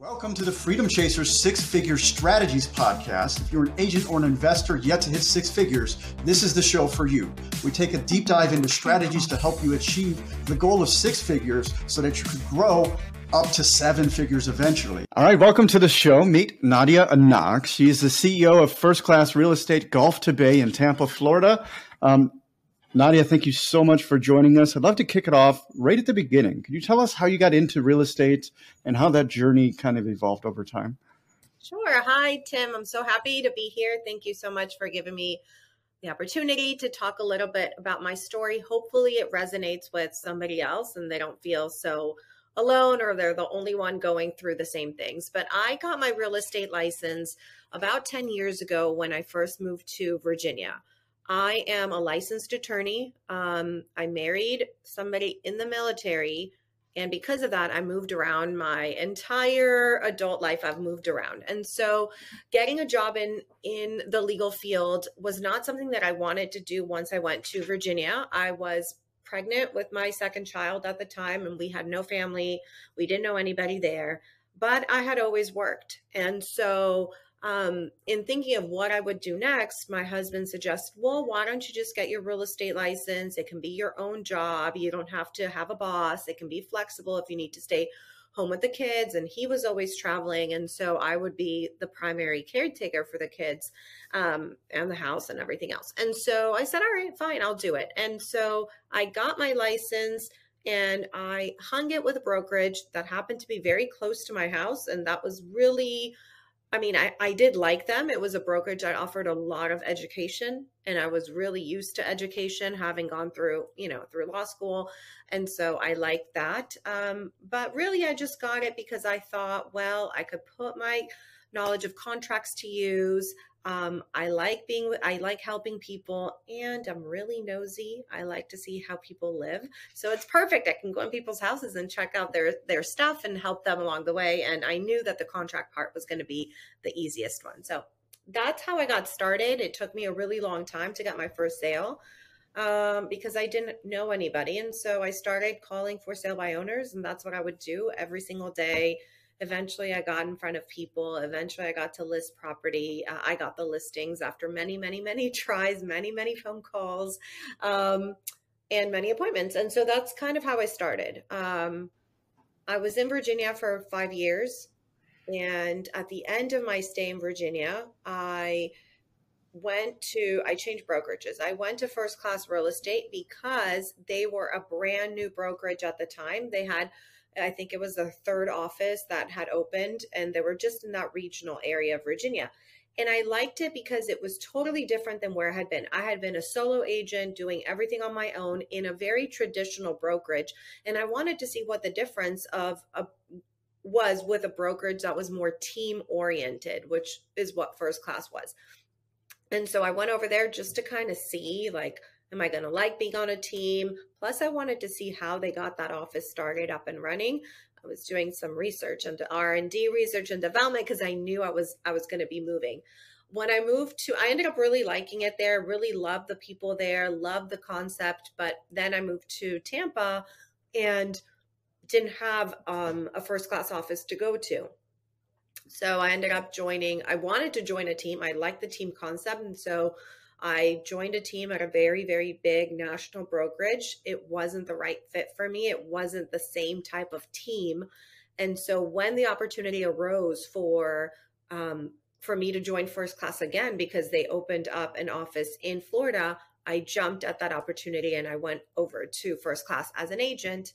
Welcome to the Freedom Chasers Six Figure Strategies podcast. If you're an agent or an investor yet to hit six figures, this is the show for you. We take a deep dive into strategies to help you achieve the goal of six figures so that you could grow up to seven figures eventually. All right, welcome to the show. Meet Nadia Anac. She is the CEO of First Class Real Estate Gulf to Bay in Tampa, Florida. Um, Nadia, thank you so much for joining us. I'd love to kick it off right at the beginning. Could you tell us how you got into real estate and how that journey kind of evolved over time? Sure. Hi, Tim. I'm so happy to be here. Thank you so much for giving me the opportunity to talk a little bit about my story. Hopefully, it resonates with somebody else and they don't feel so alone or they're the only one going through the same things. But I got my real estate license about 10 years ago when I first moved to Virginia. I am a licensed attorney. Um, I married somebody in the military. And because of that, I moved around my entire adult life. I've moved around. And so getting a job in, in the legal field was not something that I wanted to do once I went to Virginia. I was pregnant with my second child at the time, and we had no family. We didn't know anybody there, but I had always worked. And so um, in thinking of what I would do next, my husband suggested, well, why don't you just get your real estate license? It can be your own job. You don't have to have a boss. It can be flexible if you need to stay home with the kids. And he was always traveling. And so I would be the primary caretaker for the kids um, and the house and everything else. And so I said, all right, fine, I'll do it. And so I got my license and I hung it with a brokerage that happened to be very close to my house. And that was really I mean, I, I did like them. It was a brokerage that offered a lot of education, and I was really used to education, having gone through, you know, through law school, and so I liked that. Um, but really, I just got it because I thought, well, I could put my knowledge of contracts to use. Um, I like being, I like helping people, and I'm really nosy. I like to see how people live, so it's perfect. I can go in people's houses and check out their their stuff and help them along the way. And I knew that the contract part was going to be the easiest one, so that's how I got started. It took me a really long time to get my first sale um, because I didn't know anybody, and so I started calling for sale by owners, and that's what I would do every single day eventually i got in front of people. Eventually i got to list property. Uh, i got the listings after many many many tries many many phone calls um, and many appointments. And so that's kind of how i started. Um, i was in virginia for five years and at the end of my stay in virginia i went to i changed brokerages. I went to first class real estate because they were a brand new brokerage at the time. They had I think it was the third office that had opened, and they were just in that regional area of Virginia. And I liked it because it was totally different than where I had been. I had been a solo agent doing everything on my own in a very traditional brokerage. And I wanted to see what the difference of a was with a brokerage that was more team oriented, which is what first class was. And so I went over there just to kind of see like Am I going to like being on a team? Plus, I wanted to see how they got that office started up and running. I was doing some research into R and D, research and development, because I knew I was I was going to be moving. When I moved to, I ended up really liking it there. Really loved the people there, loved the concept. But then I moved to Tampa, and didn't have um, a first class office to go to. So I ended up joining. I wanted to join a team. I liked the team concept, and so I joined a team at a very, very big national brokerage. It wasn't the right fit for me. It wasn't the same type of team. And so when the opportunity arose for um, for me to join first class again because they opened up an office in Florida, I jumped at that opportunity and I went over to first class as an agent.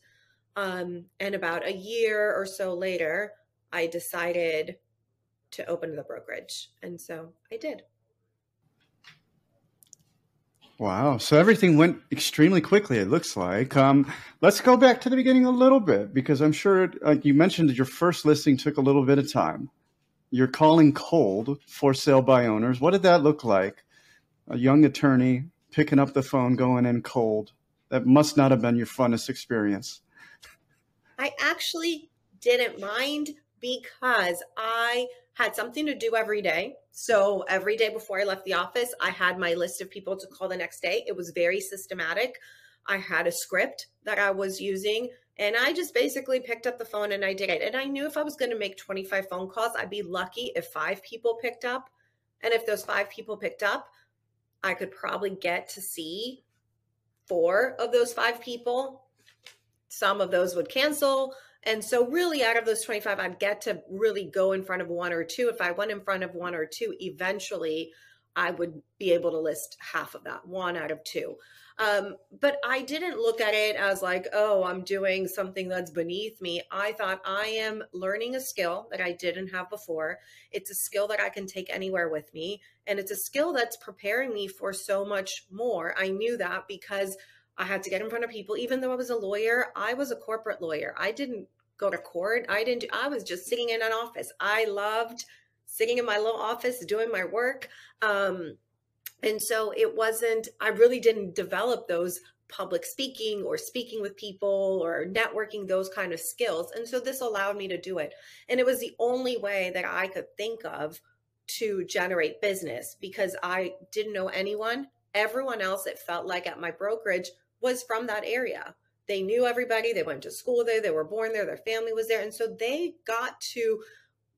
Um, and about a year or so later, I decided to open the brokerage. And so I did. Wow. So everything went extremely quickly, it looks like. Um, let's go back to the beginning a little bit because I'm sure, like you mentioned, that your first listing took a little bit of time. You're calling cold for sale by owners. What did that look like? A young attorney picking up the phone, going in cold. That must not have been your funnest experience. I actually didn't mind because I had something to do every day. So every day before I left the office, I had my list of people to call the next day. It was very systematic. I had a script that I was using And I just basically picked up the phone and I did it. And I knew if I was going to make 25 phone calls, I'd be lucky if five people picked up. And if those five people picked up, I could probably get to see four of those five people. Some of those would cancel. And so, really, out of those 25, I'd get to really go in front of one or two. If I went in front of one or two, eventually I would be able to list half of that, one out of two. Um, but I didn't look at it as like, oh, I'm doing something that's beneath me. I thought I am learning a skill that I didn't have before. It's a skill that I can take anywhere with me. And it's a skill that's preparing me for so much more. I knew that because I had to get in front of people. Even though I was a lawyer, I was a corporate lawyer. I didn't go to court. I didn't, I was just sitting in an office. I loved sitting in my little office doing my work. Um, and so it wasn't, I really didn't develop those public speaking or speaking with people or networking, those kind of skills. And so this allowed me to do it. And it was the only way that I could think of to generate business because I didn't know anyone. Everyone else, it felt like at my brokerage, was from that area. They knew everybody. They went to school there. They were born there. Their family was there. And so they got to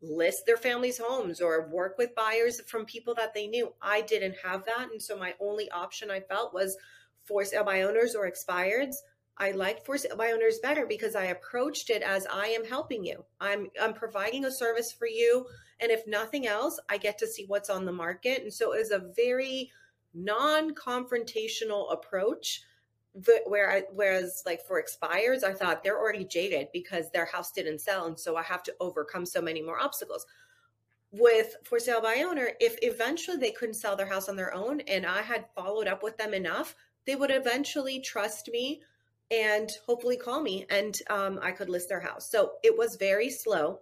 list their families' homes or work with buyers from people that they knew. I didn't have that. And so my only option I felt was for sale by owners or expireds. I liked for sale by owners better because I approached it as I am helping you. I'm I'm providing a service for you. And if nothing else, I get to see what's on the market. And so it was a very non-confrontational approach where I, whereas like for expires, I thought they're already jaded because their house didn't sell, and so I have to overcome so many more obstacles. With for sale by owner, if eventually they couldn't sell their house on their own, and I had followed up with them enough, they would eventually trust me and hopefully call me, and um, I could list their house. So it was very slow,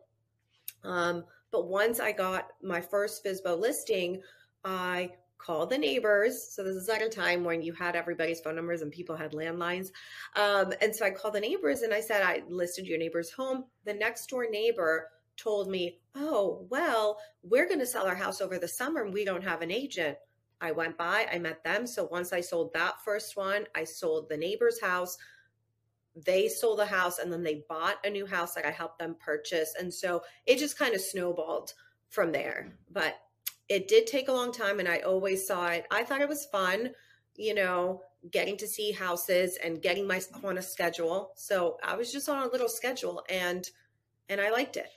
um, but once I got my first FSBO listing, I call the neighbors. So this is at a time when you had everybody's phone numbers and people had landlines. Um, and so I called the neighbors and I said, I listed your neighbor's home. The next door neighbor told me, Oh, well, we're going to sell our house over the summer and we don't have an agent. I went by, I met them. So once I sold that first one, I sold the neighbor's house. They sold the house and then they bought a new house that I helped them purchase. And so it just kind of snowballed from there. But it did take a long time and I always saw it. I thought it was fun, you know, getting to see houses and getting myself on a schedule. So I was just on a little schedule and and I liked it.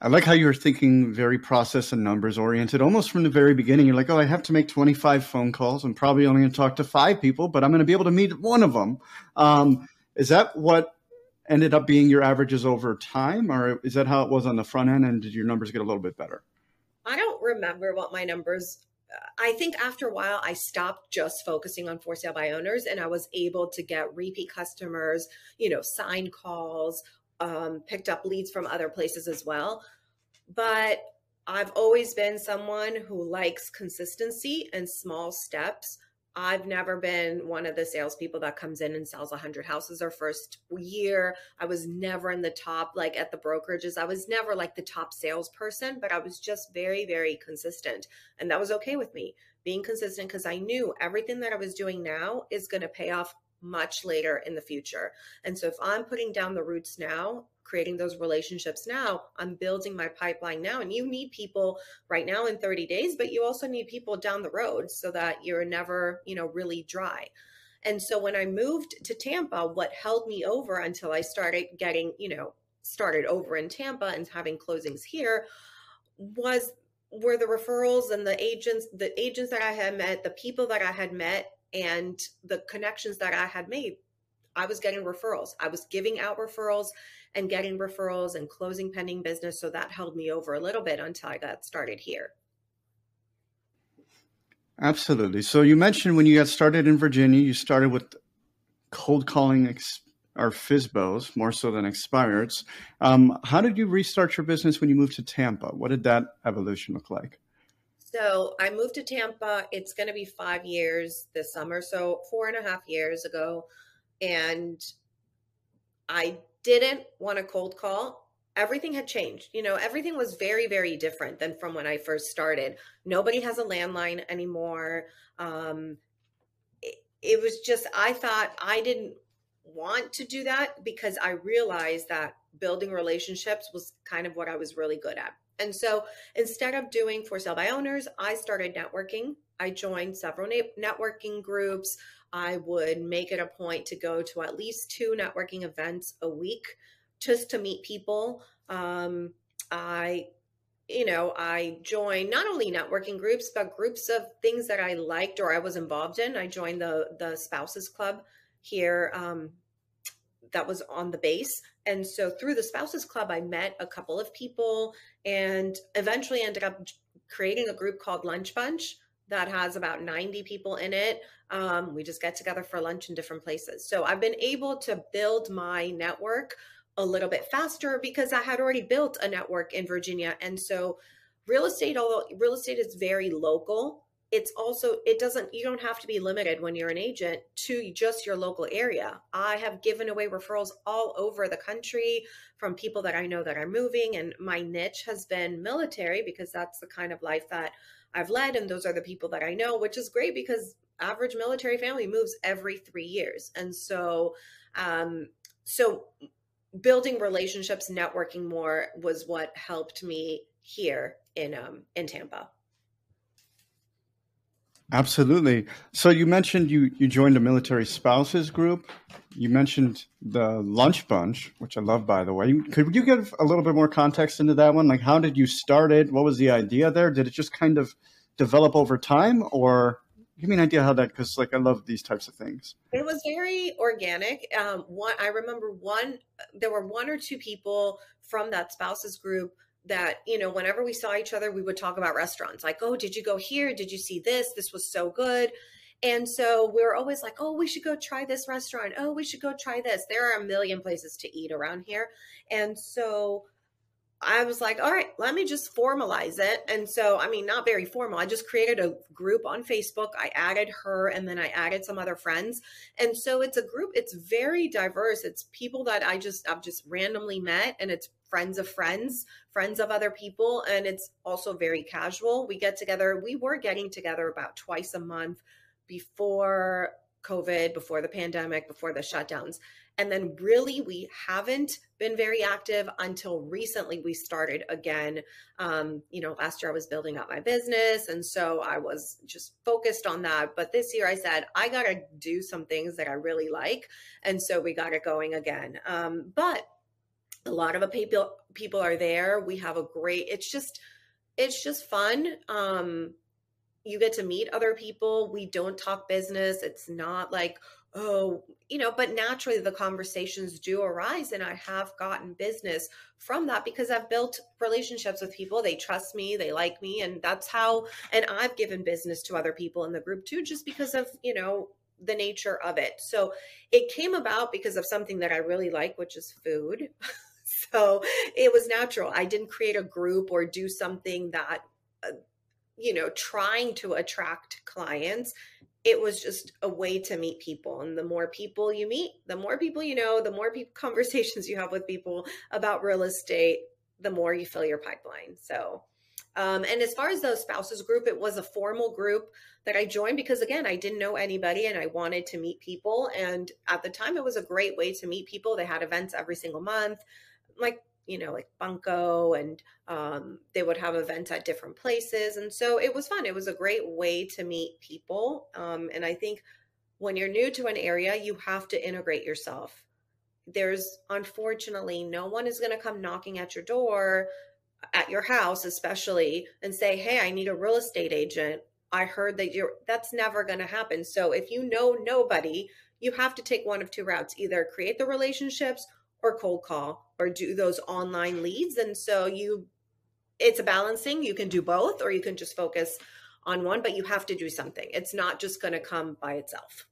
I like how you're thinking very process and numbers oriented almost from the very beginning. You're like, oh, I have to make 25 phone calls. I'm probably only going to talk to five people, but I'm going to be able to meet one of them. Um, is that what ended up being your averages over time, or is that how it was on the front end? And did your numbers get a little bit better? I don't remember what my numbers. Uh, I think after a while, I stopped just focusing on for sale by owners, and I was able to get repeat customers, you know, sign calls, um, picked up leads from other places as well. But I've always been someone who likes consistency and small steps. I've never been one of the salespeople that comes in and sells 100 houses our first year. I was never in the top, like at the brokerages. I was never like the top salesperson, but I was just very, very consistent. And that was okay with me being consistent because I knew everything that I was doing now is going to pay off much later in the future. And so if I'm putting down the roots now, creating those relationships now. I'm building my pipeline now. And you need people right now in 30 days, but you also need people down the road so that you're never, you know, really dry. And so when I moved to Tampa, what held me over until I started getting, you know, started over in Tampa and having closings here was were the referrals and the agents, the agents that I had met, the people that I had met, and the connections that I had made. I was getting referrals. I was giving out referrals and getting referrals and closing pending business. So that held me over a little bit until I got started here. Absolutely. So you mentioned when you got started in Virginia, you started with cold calling ex- or FSBOs more so than expireds. Um, how did you restart your business when you moved to Tampa? What did that evolution look like? So I moved to Tampa. It's going to be five years this summer. So four and a half years ago. And I didn't want a cold call, everything had changed. You know, everything was very, very different than from when I first started. Nobody has a landline anymore. Um, it, it was just, I thought I didn't want to do that because I realized that building relationships was kind of what I was really good at. And so instead of doing for sale by owners, I started networking. I joined several networking groups. I would make it a point to go to at least two networking events a week just to meet people. Um, I, you know, I joined not only networking groups, but groups of things that I liked or I was involved in. I joined the the spouses club here um, that was on the base. And so through the spouses club, I met a couple of people and eventually ended up creating a group called Lunch Bunch that has about 90 people in it. Um, we just get together for lunch in different places. So I've been able to build my network a little bit faster because I had already built a network in Virginia. And so real estate, although real estate is very local, it's also it doesn't you don't have to be limited when you're an agent to just your local area i have given away referrals all over the country from people that i know that are moving and my niche has been military because that's the kind of life that i've led and those are the people that i know which is great because average military family moves every three years. And so um so building relationships networking more was what helped me here in um in tampa Absolutely. So you mentioned you you joined a military spouses group. You mentioned the lunch bunch, which I love, by the way. Could you give a little bit more context into that one? Like, how did you start it? What was the idea there? Did it just kind of develop over time, or give me an idea how that? Because like I love these types of things. It was very organic. Um, one, I remember one. There were one or two people from that spouses group that you know whenever we saw each other we would talk about restaurants like oh did you go here? Did you see this? This was so good. And so we are always like oh we should go try this restaurant. Oh we should go try this. There are a million places to eat around here. And so I was like, all right, let me just formalize it. And so, I mean, not very formal. I just created a group on Facebook. I added her and then I added some other friends. And so it's a group, it's very diverse. It's people that I just, I've just randomly met and it's friends of friends, friends of other people. And it's also very casual. We get together, we were getting together about twice a month before COVID, before the pandemic, before the shutdowns. And then really, we haven't been very active until recently we started again. Um, you know, last year I was building up my business. And so I was just focused on that. But this year I said, I got to do some things that I really like. And so we got it going again. Um, but a lot of people are there we have a great it's just it's just fun um you get to meet other people we don't talk business it's not like oh you know but naturally the conversations do arise and i have gotten business from that because i've built relationships with people they trust me they like me and that's how and i've given business to other people in the group too just because of you know the nature of it so it came about because of something that i really like which is food so it was natural. I didn't create a group or do something that, uh, you know, trying to attract clients. It was just a way to meet people. And the more people you meet, the more people you know, the more conversations you have with people about real estate, the more you fill your pipeline. So, um, and as far as the spouses group, it was a formal group that I joined because, again, I didn't know anybody and I wanted to meet people. And at the time, it was a great way to meet people. They had events every single month like you know like bunko and um, they would have events at different places. And so it was fun. It was a great way to meet people um, and i think when you're new to an area you have to integrate yourself. There's unfortunately no one is going to come knocking at your door at your house especially and say hey i need a real estate agent. I heard that you're that's never going to happen. So if you know nobody you have to take one of two routes. Either create the relationships or cold call or do those online leads. And so you, it's a balancing. You can do both, or you can just focus on one, but you have to do something. It's not just going to come by itself.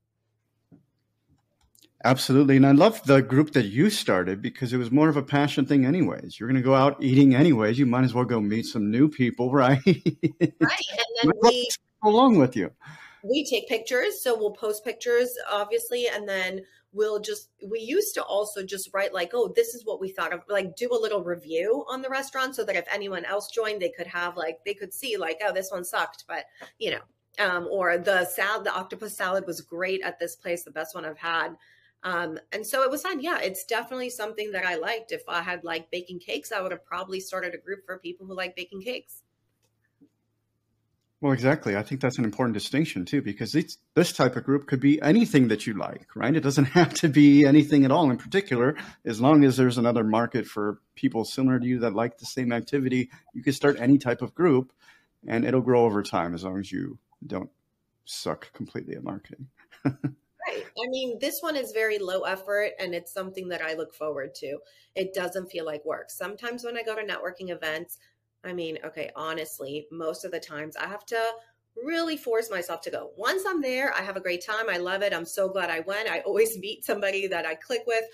Absolutely. And I love the group that you started because it was more of a passion thing, anyways. You're going to go out eating anyways. You might as well go meet some new people, right? right. And then we along with you. We take pictures. So we'll post pictures, obviously. And then we'll just we used to also just write like oh this is what we thought of like do a little review on the restaurant so that if anyone else joined they could have like they could see like oh this one sucked but you know um or the salad the octopus salad was great at this place the best one i've had Um, and so it was fun. Yeah, it's definitely something that I liked. If I had like baking cakes, I would have probably started a group for people who like baking cakes. Well, exactly. I think that's an important distinction too, because this type of group could be anything that you like, right? It doesn't have to be anything at all in particular. As long as there's another market for people similar to you that like the same activity, you can start any type of group and it'll grow over time as long as you don't suck completely at marketing. Right. I mean, this one is very low effort and it's something that I look forward to. It doesn't feel like work. Sometimes when I go to networking events, I mean, okay, honestly, most of the times I have to really force myself to go. Once I'm there, I have a great time. I love it. I'm so glad I went. I always meet somebody that I click with,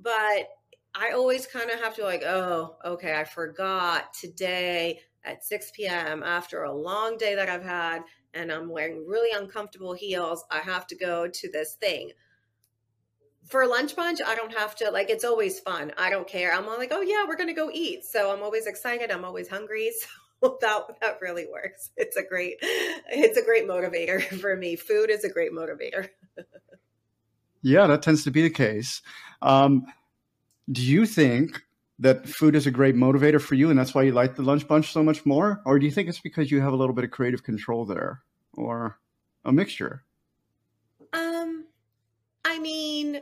but I always kind of have to like, oh, okay, I forgot today at 6 p.m. after a long day that I've had and I'm wearing really uncomfortable heels. I have to go to this thing. For lunch bunch, I don't have to like it's always fun. I don't care. I'm all like, oh yeah, we're gonna go eat. So I'm always excited. I'm always hungry. So that that really works. It's a great it's a great motivator for me. Food is a great motivator. yeah, that tends to be the case. Um, do you think that food is a great motivator for you and that's why you like the lunch bunch so much more or do you think it's because you have a little bit of creative control there or a mixture um i mean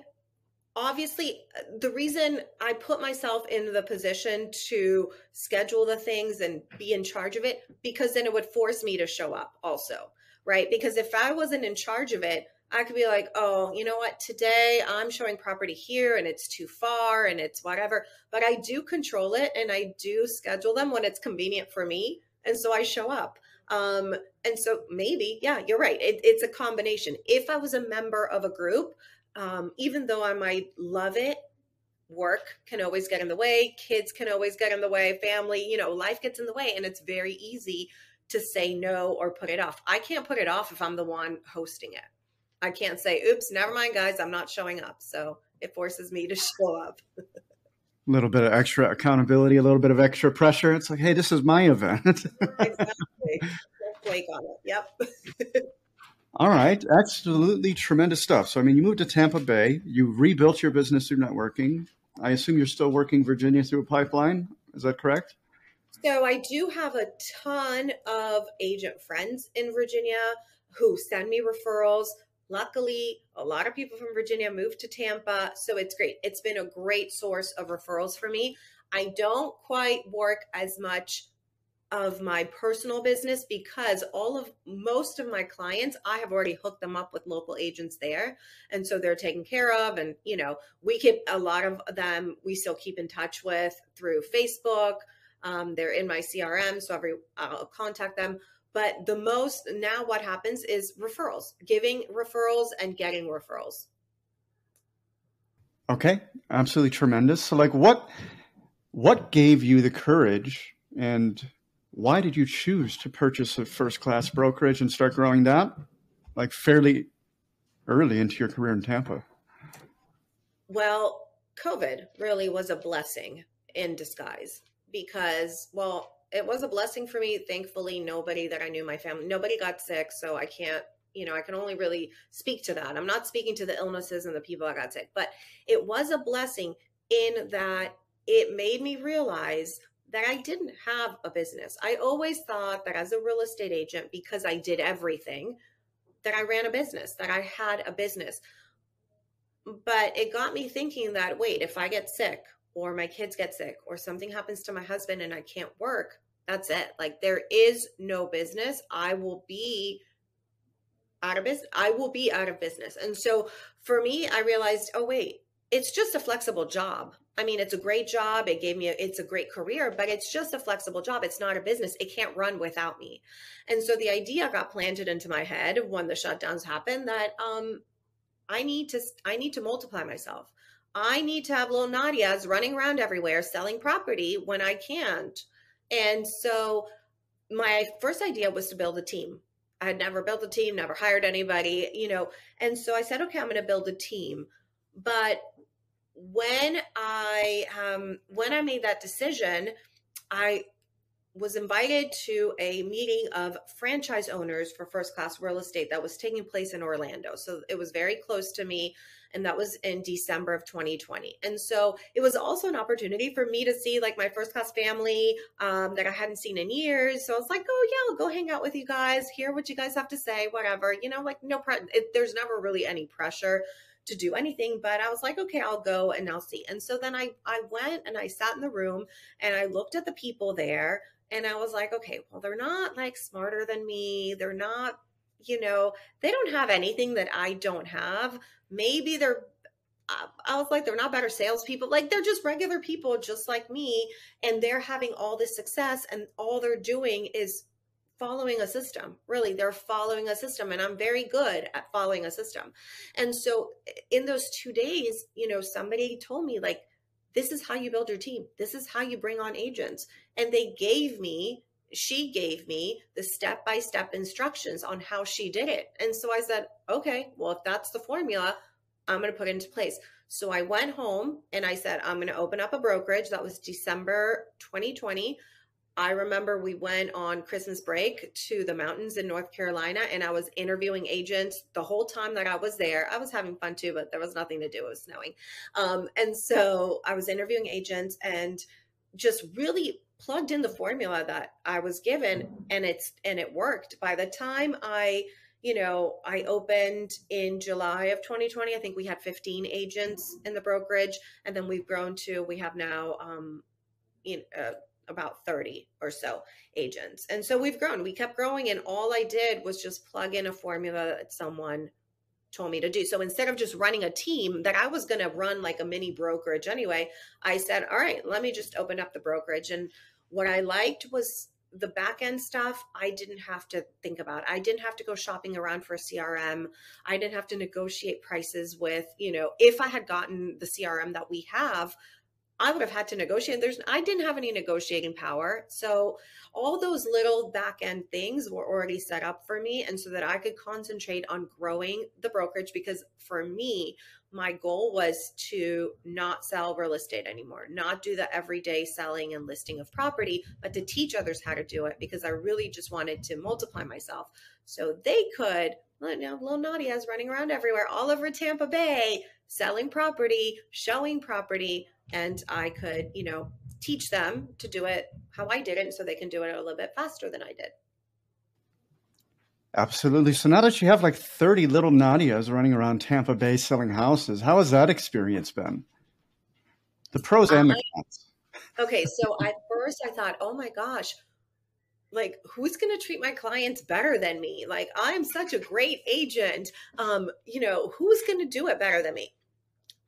obviously the reason i put myself in the position to schedule the things and be in charge of it because then it would force me to show up also right because if i wasn't in charge of it I could be like, oh, you know what? Today I'm showing property here and it's too far and it's whatever. But I do control it and I do schedule them when it's convenient for me. And so I show up. Um, and so maybe, yeah, you're right. It, it's a combination. If I was a member of a group, um, even though I might love it, work can always get in the way, kids can always get in the way, family, you know, life gets in the way. And it's very easy to say no or put it off. I can't put it off if I'm the one hosting it. I can't say, oops, never mind, guys, I'm not showing up. So it forces me to show up. a little bit of extra accountability, a little bit of extra pressure. It's like, hey, this is my event. exactly. Flake on it. Yep. All right. Absolutely tremendous stuff. So, I mean, you moved to Tampa Bay, you rebuilt your business through networking. I assume you're still working Virginia through a pipeline. Is that correct? So, I do have a ton of agent friends in Virginia who send me referrals. Luckily, a lot of people from Virginia moved to Tampa, so it's great. It's been a great source of referrals for me. I don't quite work as much of my personal business because all of most of my clients I have already hooked them up with local agents there and so they're taken care of and you know we keep a lot of them we still keep in touch with through Facebook um, they're in my CRM so every I'll contact them but the most now, what happens is referrals, giving referrals and getting referrals. Okay, absolutely tremendous. So, like, what what gave you the courage, and why did you choose to purchase a first class brokerage and start growing that, like, fairly early into your career in Tampa? Well, COVID really was a blessing in disguise because, well, it was a blessing for me. Thankfully, nobody that I knew, my family, nobody got sick. So I can't, you know, I can only really speak to that. I'm not speaking to the illnesses and the people that got sick, but it was a blessing in that it made me realize that I didn't have a business. I always thought that as a real estate agent, because I did everything, that I ran a business, that I had a business. But it got me thinking that wait, if I get sick or my kids get sick or something happens to my husband and I can't work, that's it. Like there is no business. I will be out of business. I will be out of business. And so for me, I realized, oh wait, it's just a flexible job. I mean, it's a great job. It gave me a, it's a great career, but it's just a flexible job. It's not a business. It can't run without me. And so the idea got planted into my head when the shutdowns happened that um I need to I need to multiply myself. I need to have little Nadia's running around everywhere selling property when I can't. And so my first idea was to build a team. I had never built a team, never hired anybody, you know. And so I said, okay, I'm going to build a team. But when I um when I made that decision, I was invited to a meeting of franchise owners for first class real estate that was taking place in Orlando. So it was very close to me. And that was in December of 2020. And so it was also an opportunity for me to see like my first class family um, that I hadn't seen in years. So I was like, oh, yeah, I'll go hang out with you guys, hear what you guys have to say, whatever. You know, like no, pre- it, there's never really any pressure to do anything but i was like okay i'll go and i'll see. And so then i i went and i sat in the room and i looked at the people there and i was like okay well they're not like smarter than me. They're not you know they don't have anything that i don't have. Maybe they're uh, I was like, they're not better salespeople. Like they're just regular people, just like me, and they're having all this success, and all they're doing is following a system. Really, they're following a system, and I'm very good at following a system. And so, in those two days, you know, somebody told me, like, this is how you build your team, this is how you bring on agents. And they gave me, she gave me the step by step instructions on how she did it. And so I said, okay, well, if that's the formula, I'm going to put it into place. So I went home and I said, I'm going to open up a brokerage. That was December 2020. I remember we went on Christmas break to the mountains in North Carolina and I was interviewing agents the whole time that I was there. I was having fun too, but there was nothing to do. It was snowing. Um, and so I was interviewing agents and just really plugged in the formula that I was given and it's and it worked. By the time I you know, I opened in July of 2020. I think we had 15 agents in the brokerage, and then we've grown to we have now um, you know, uh, about 30 or so agents. And so we've grown, we kept growing. And all I did was just plug in a formula that someone told me to do. So instead of just running a team that I was going to run like a mini brokerage anyway, I said, all right, let me just open up the brokerage. And what I liked was the back end stuff I didn't have to think about. I didn't have to go shopping around for a CRM. I didn't have to negotiate prices with, you know, if I had gotten the CRM that we have, I would have had to negotiate. There's I didn't have any negotiating power. So all those little back end things were already set up for me and so that I could concentrate on growing the brokerage because for me, my goal was to not sell real estate anymore, not do the everyday selling and listing of property, but to teach others how to do it because I really just wanted to multiply myself so they could. You know, little Nadia's running around everywhere, all over Tampa Bay, selling property, showing property, and I could, you know, teach them to do it how I did it so they can do it a little bit faster than I did. Absolutely. So now that you have like 30 little Nadias running around Tampa Bay selling houses, how has that experience been? The pros and the cons. Okay, so at first I thought, oh my gosh, like who's going to treat my clients better than me? Like I'm such a great agent. Um, you know, who's going to do it better than me?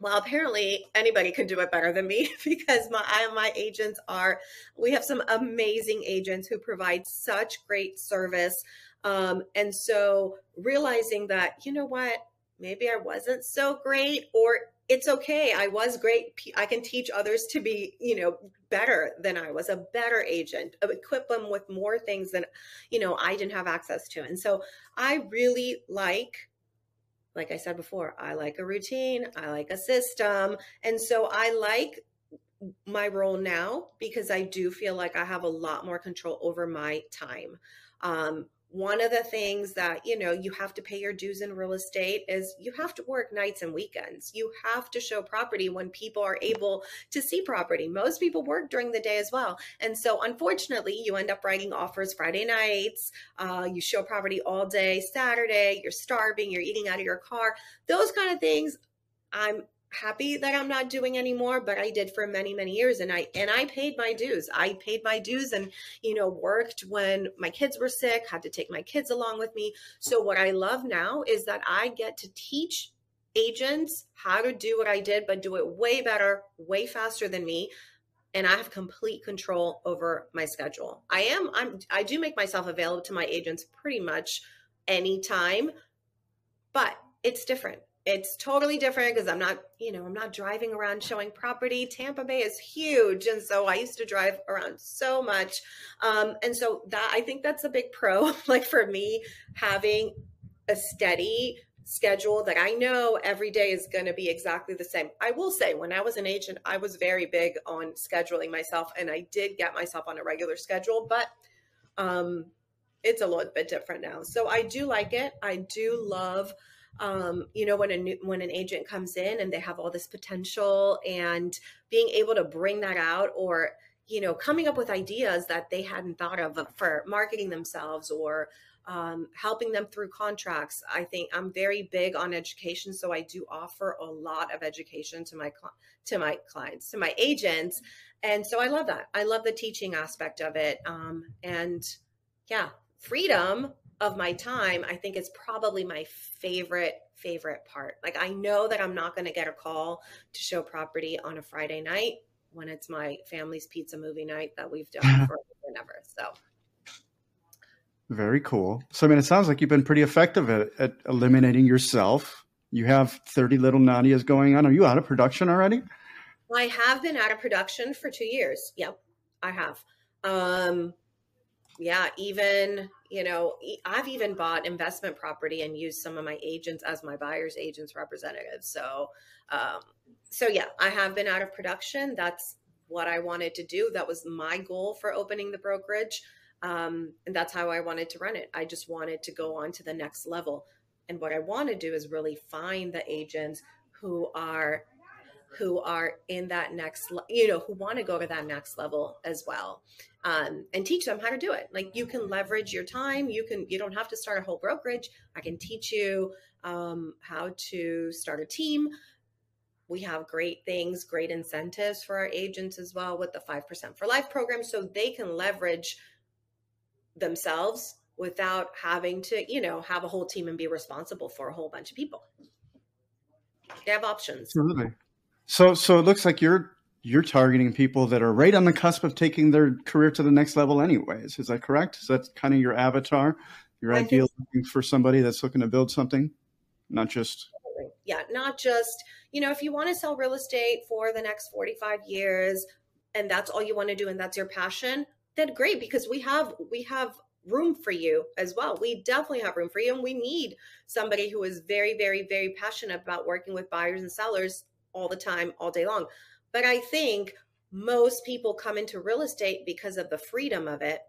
Well apparently anybody can do it better than me because my I, my agents are we have some amazing agents who provide such great service um, and so realizing that you know what? Maybe i wasn't so great or it's okay i was great i can teach others to be you know better than i was a better agent equip them with more things than you know i didn't have access to and so i really like like I said before, I like a routine, I like a system. And so I like my role now because I do feel like I have a lot more control over my time. Um, one of the things that you know you have to pay your dues in real estate is you have to work nights and weekends. You have to show property when people are able to see property. Most people work during the day as well. And so unfortunately you end up writing offers friday nights. Uh, you show property all day saturday. You're starving. You're eating out of your car. Those kind of things i'm happy that I'm not doing anymore, but I did for many, many years and I and I paid my dues. I paid my dues and you know worked when my kids were sick, had to take my kids along with me. So what I love now is that I get to teach agents how to do what I did but do it way better, way faster than me. And I have complete control over my schedule. I am I'm I do make myself available to my agents pretty much anytime, but it's different it's totally different because I'm not, you know, I'm not driving around showing property. Tampa Bay is huge. And so I used to drive around so much. Um, and so that I think that's a big pro, like for me, having a steady schedule that I know every day is going to be exactly the same. I will say, when I was an agent, I was very big on scheduling myself and I did get myself on a regular schedule, but um, it's a little bit different now. So I do like it. I do love. Um, you know when a new, when an agent comes in and they have all this potential and being able to bring that out or you know coming up with ideas that they hadn't thought of for marketing themselves or um, helping them through contracts. I think I'm very big on education, so I do offer a lot of education to my to my clients, to my agents, and so I love that. I love the teaching aspect of it, um, and yeah, freedom of my time. I think is probably my favorite favorite part. Like I know that I'm not going to get a call to show property on a Friday night when it's my family's pizza movie night that we've done for never. So very cool. So, I mean, it sounds like you've been pretty effective at, at eliminating yourself. You have 30 little Nadias going on. Are you out of production already? I have been out of production for two years. Yep, I have. Um, yeah, even, you know, I've even bought investment property and used some of my agents as my buyer's agents representatives. So, um, so yeah, I have been out of production. That's what I wanted to do. That was my goal for opening the brokerage. Um, and that's how I wanted to run it. I just wanted to go on to the next level. And what I want to do is really find the agents who are who are in that next you know who want to go to that next level as well um, and teach them how to do it like you can leverage your time you can you don't have to start a whole brokerage i can teach you um, how to start a team we have great things great incentives for our agents as well with the 5% for life program so they can leverage themselves without having to, you know, have a whole team and be responsible for a whole bunch of people. They have options. Absolutely. So so it looks like you're you're targeting people that are right on the cusp of taking their career to the next level anyways. Is that correct? Is that kind of your avatar? Your I ideal looking for somebody that's looking to build something? Not just Yeah, not just, you know, if you want to sell real estate for the next 45 years and that's all you want to do and that's your passion, then great because we have we have room for you as well. We definitely have room for you and we need somebody who is very very very passionate about working with buyers and sellers all the time all day long. But I think most people come into real estate because of the freedom of it.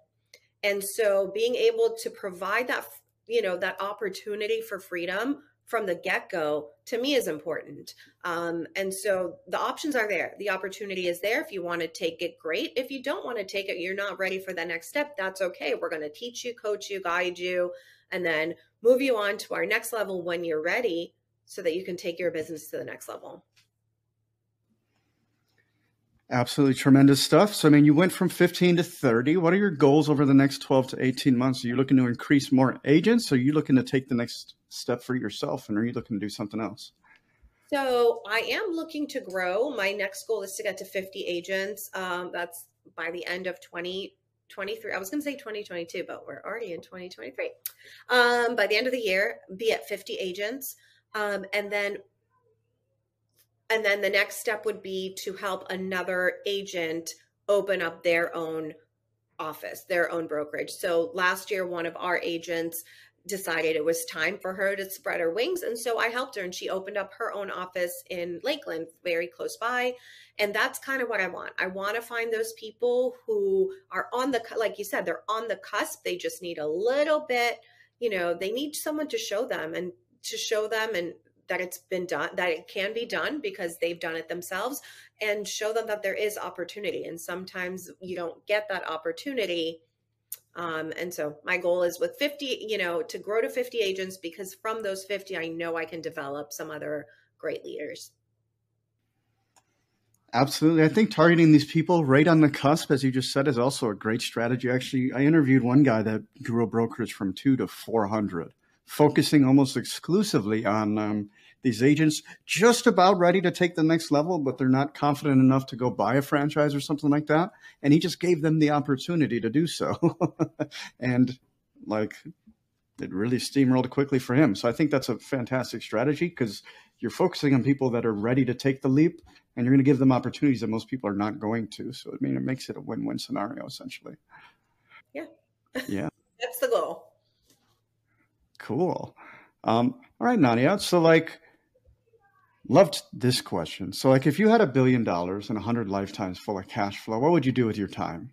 And so being able to provide that you know that opportunity for freedom from the get go to me is important. Um, and so the options are there. The opportunity is there. If you want to take it, great. If you don't want to take it, you're not ready for the next step, that's okay. We're going to teach you, coach you, guide you, and then move you on to our next level when you're ready so that you can take your business to the next level. Absolutely tremendous stuff. So, I mean, you went from 15 to 30. What are your goals over the next 12 to 18 months? Are you looking to increase more agents? Are you looking to take the next step for yourself? And are you looking to do something else? So, I am looking to grow. My next goal is to get to 50 agents. Um, that's by the end of 2023. I was going to say 2022, but we're already in 2023. Um, by the end of the year, be at 50 agents. Um, and then and then the next step would be to help another agent open up their own office, their own brokerage. So last year, one of our agents decided it was time for her to spread her wings. And so I helped her and she opened up her own office in Lakeland, very close by. And that's kind of what I want. I want to find those people who are on the, like you said, they're on the cusp. They just need a little bit, you know, they need someone to show them and to show them and that it's been done that it can be done because they've done it themselves and show them that there is opportunity and sometimes you don't get that opportunity um, and so my goal is with 50 you know to grow to 50 agents because from those 50 i know i can develop some other great leaders Absolutely. I think targeting these people right on the cusp, as you just said, is also a great strategy. Actually, I interviewed one guy that grew a brokerage from two to 400, focusing almost exclusively on um, these agents just about ready to take the next level, but they're not confident enough to go buy a franchise or something like that. And he just gave them the opportunity to do so. and like it really steamrolled quickly for him. So I think that's a fantastic strategy because you're focusing on people that are ready to take the leap and you're going to give them opportunities that most people are not going to. So I mean, it makes it a win-win scenario essentially. Yeah. Yeah. that's the goal. Cool. Um, all right, Nadia. So, like, loved this question. So, like, if you had a billion dollars and a hundred lifetimes full of cash flow, what would you do with your time?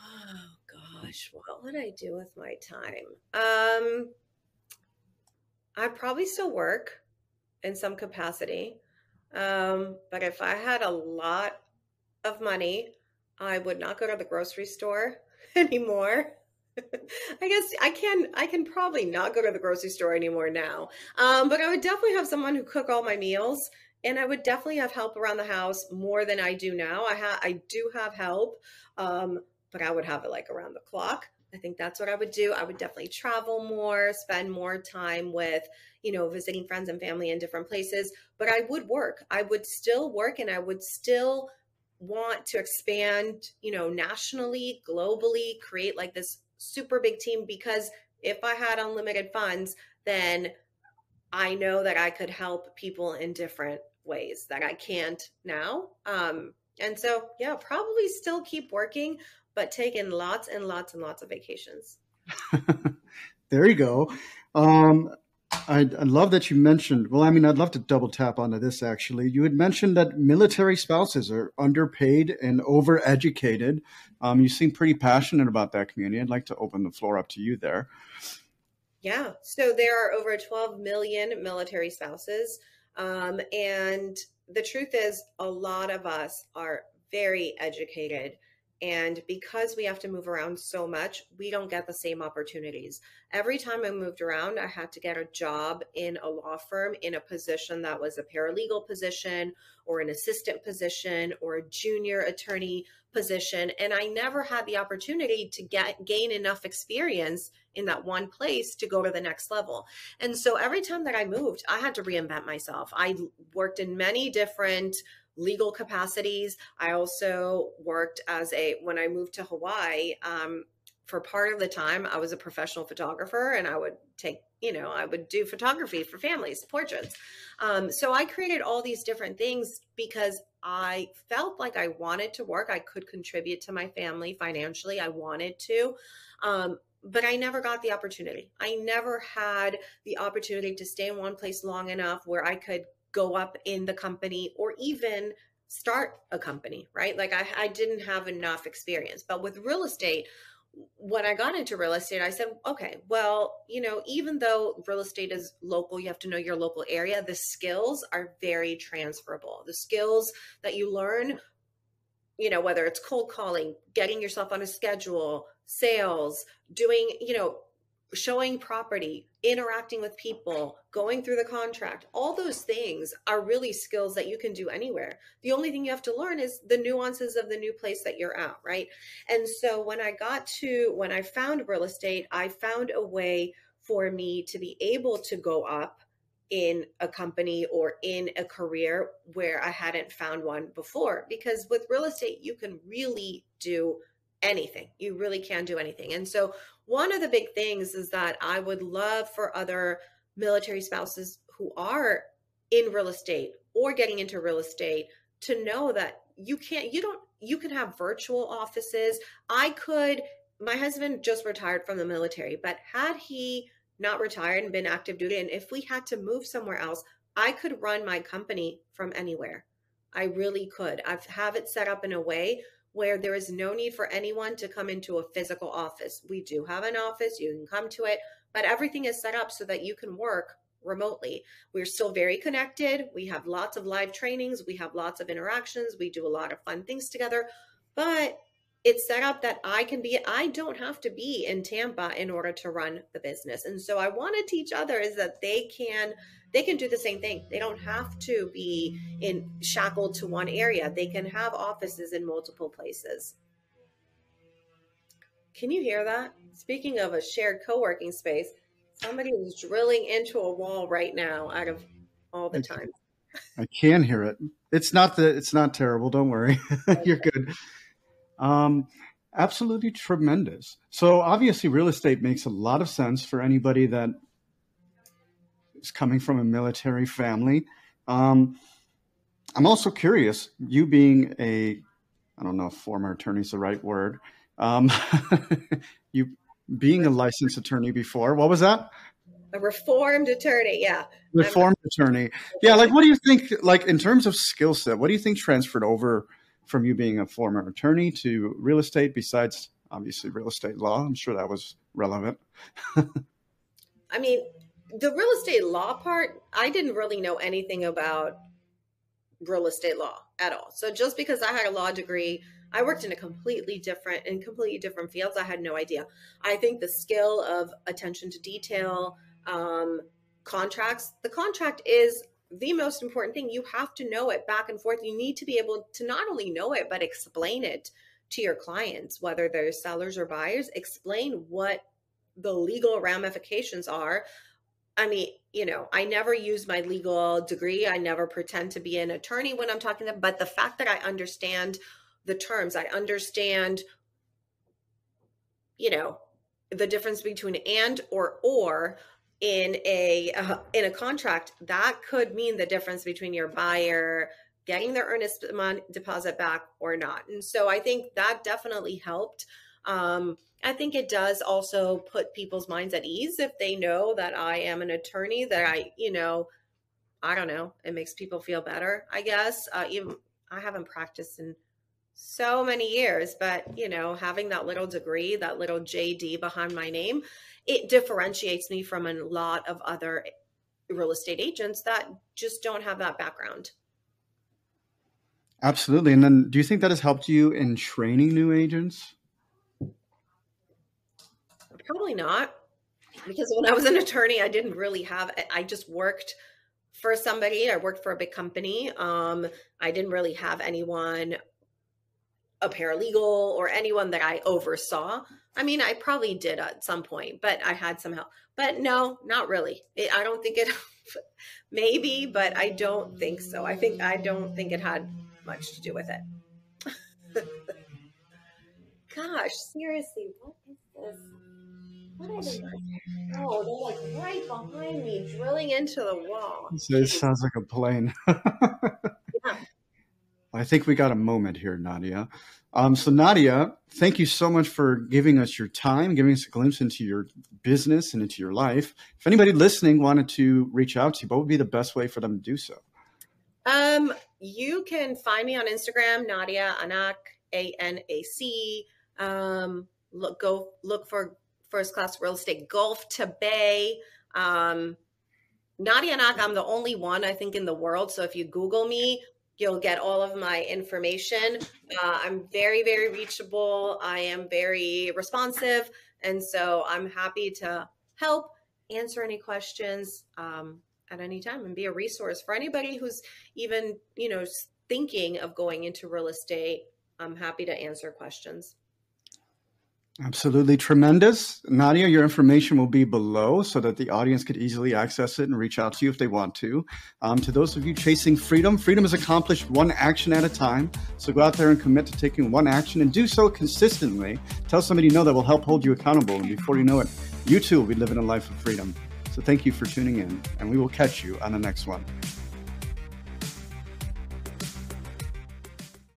Oh gosh, what would I do with my time? Um, I'd probably still work in some capacity. Um, but if I had a lot of money, I would not go to the grocery store anymore. I guess I can I can probably not go to the grocery store anymore now. Um, but I would definitely have someone who cook all my meals and I would definitely have help around the house more than I do now. I have I do have help. Um, but I would have it like around the clock. I think that's what I would do. I would definitely travel more, spend more time with, you know, visiting friends and family in different places, but I would work. I would still work and I would still want to expand, you know, nationally, globally, create like this super big team because if I had unlimited funds, then I know that I could help people in different ways that I can't now. Um, and so, yeah, probably still keep working, but taking lots and lots and lots of vacations. there you go. Um, I, I, love that you mentioned. Well, I mean, I'd love to double tap onto this actually. You had mentioned that military spouses are underpaid and overeducated. Um, you seem pretty passionate about that community. I'd like to open the floor up to you there. Yeah. So there are over 12 million military spouses. Um, and the truth is, a lot of us are very educated and because we have to move around so much, we don't get the same opportunities. Every time I moved around, I had to get a job in a law firm in a position that was a paralegal position or an assistant position or a junior attorney position. And I never had the opportunity to get gain enough experience in that one place to go to the next level. And so every time that I moved, I had to reinvent myself. I worked in many different legal capacities. I also worked as a, when I moved to Hawaii, um, for part of the time, I was a professional photographer and I would take, you know, I would do photography for families, portraits. Um, so I created all these different things because I felt like I wanted to work. I could contribute to my family financially. I wanted to. Um, but I never got the opportunity. I never had the opportunity to stay in one place long enough where I could go up in the company or even start a company, right? Like I, I didn't have enough experience. But with real estate, when I got into real estate, I said, okay, well, you know, even though real estate is local, you have to know your local area, the skills are very transferable. The skills that you learn, you know, whether it's cold calling, getting yourself on a schedule, sales, doing, you know, showing property, interacting with people, going through the contract, all those things are really skills that you can do anywhere. The only thing you have to learn is the nuances of the new place that you're at, right? And so when I got to, when I found real estate, I found a way for me to be able to go up in a company or in a career where I hadn't found one before. Because with real estate, you can really do anything. You really can do anything. And so, one of the big things is that I would love for other military spouses who are in real estate or getting into real estate to know that you can't, you don't, you can have virtual offices. I could, my husband just retired from the military, but had he not retired and been active duty, and if we had to move somewhere else, I could run my company from anywhere. I really could. I have it set up in a way where there is no need for anyone to come into a physical office. We do have an office, you can come to it, but everything is set up so that you can work remotely. We're still very connected. We have lots of live trainings, we have lots of interactions, we do a lot of fun things together, but it's set up that I can be, I don't have to be in Tampa in order to run the business. And so I want to teach others that they can they can do the same thing. They don't have to be in shackled to one area. They can have offices in multiple places. Can you hear that? Speaking of a shared co-working space, somebody is drilling into a wall right now out of all the time. I can hear it. It's not the it's not terrible, don't worry. You're good. Um absolutely tremendous. So obviously real estate makes a lot of sense for anybody that is coming from a military family. Um, I'm also curious, you being a, I don't know if former attorney is the right word, um, you being a licensed attorney before, what was that? A reformed attorney, yeah. Reformed attorney. Yeah, like what do you think like in terms of skill set, what do you think transferred over from you being a former attorney to real estate besides obviously real estate law? I'm sure that was relevant. I mean, the real estate law part, I didn't really know anything about real estate law at all. So just because I had a law degree, I worked in a completely different in completely different fields. I had no idea. I think the skill of attention to detail, um, contracts, the contract is the most important thing. You have to know it back and forth. You need to be able to not only know it, but explain it to your clients, whether they're sellers or buyers, explain what the legal ramifications are. I mean, you know, I never use my legal degree. I never pretend to be an attorney when I'm talking to them, but the fact that I understand the terms, I understand, you know, the difference between and or or in a uh, in a contract that could mean the difference between your buyer getting their earnest deposit back or not and so i think that definitely helped um, i think it does also put people's minds at ease if they know that i am an attorney that i you know i don't know it makes people feel better i guess uh, even i haven't practiced in so many years but you know having that little degree that little jd behind my name it differentiates me from a lot of other real estate agents that just don't have that background. Absolutely. And then do you think that has helped you in training new agents? Probably not. Because when I was an attorney, I didn't really have, I just worked for somebody. I worked for a big company. Um, I didn't really have anyone, a paralegal or anyone that I oversaw. I mean, I probably did at some point, but I had some help. But no, not really. It, I don't think it. maybe, but I don't think so. I think I don't think it had much to do with it. Gosh, seriously, what is this? What are they? Oh, they're like right behind me, drilling into the wall. It sounds like a plane. yeah. I think we got a moment here, Nadia. Um, so, Nadia, thank you so much for giving us your time, giving us a glimpse into your business and into your life. If anybody listening wanted to reach out to you, what would be the best way for them to do so? Um, you can find me on Instagram, Nadia Anac, A N A C. Um, look, go look for first class real estate Gulf to Bay. Um, Nadia Anac, I'm the only one I think in the world. So if you Google me, You'll get all of my information. Uh, I'm very, very reachable. I am very responsive. And so I'm happy to help answer any questions um, at any time and be a resource for anybody who's even, you know, thinking of going into real estate. I'm happy to answer questions. Absolutely tremendous. Nadia, your information will be below so that the audience could easily access it and reach out to you if they want to. Um, to those of you chasing freedom, freedom is accomplished one action at a time. So go out there and commit to taking one action and do so consistently. Tell somebody you know that will help hold you accountable. And before you know it, you too will be living a life of freedom. So thank you for tuning in, and we will catch you on the next one.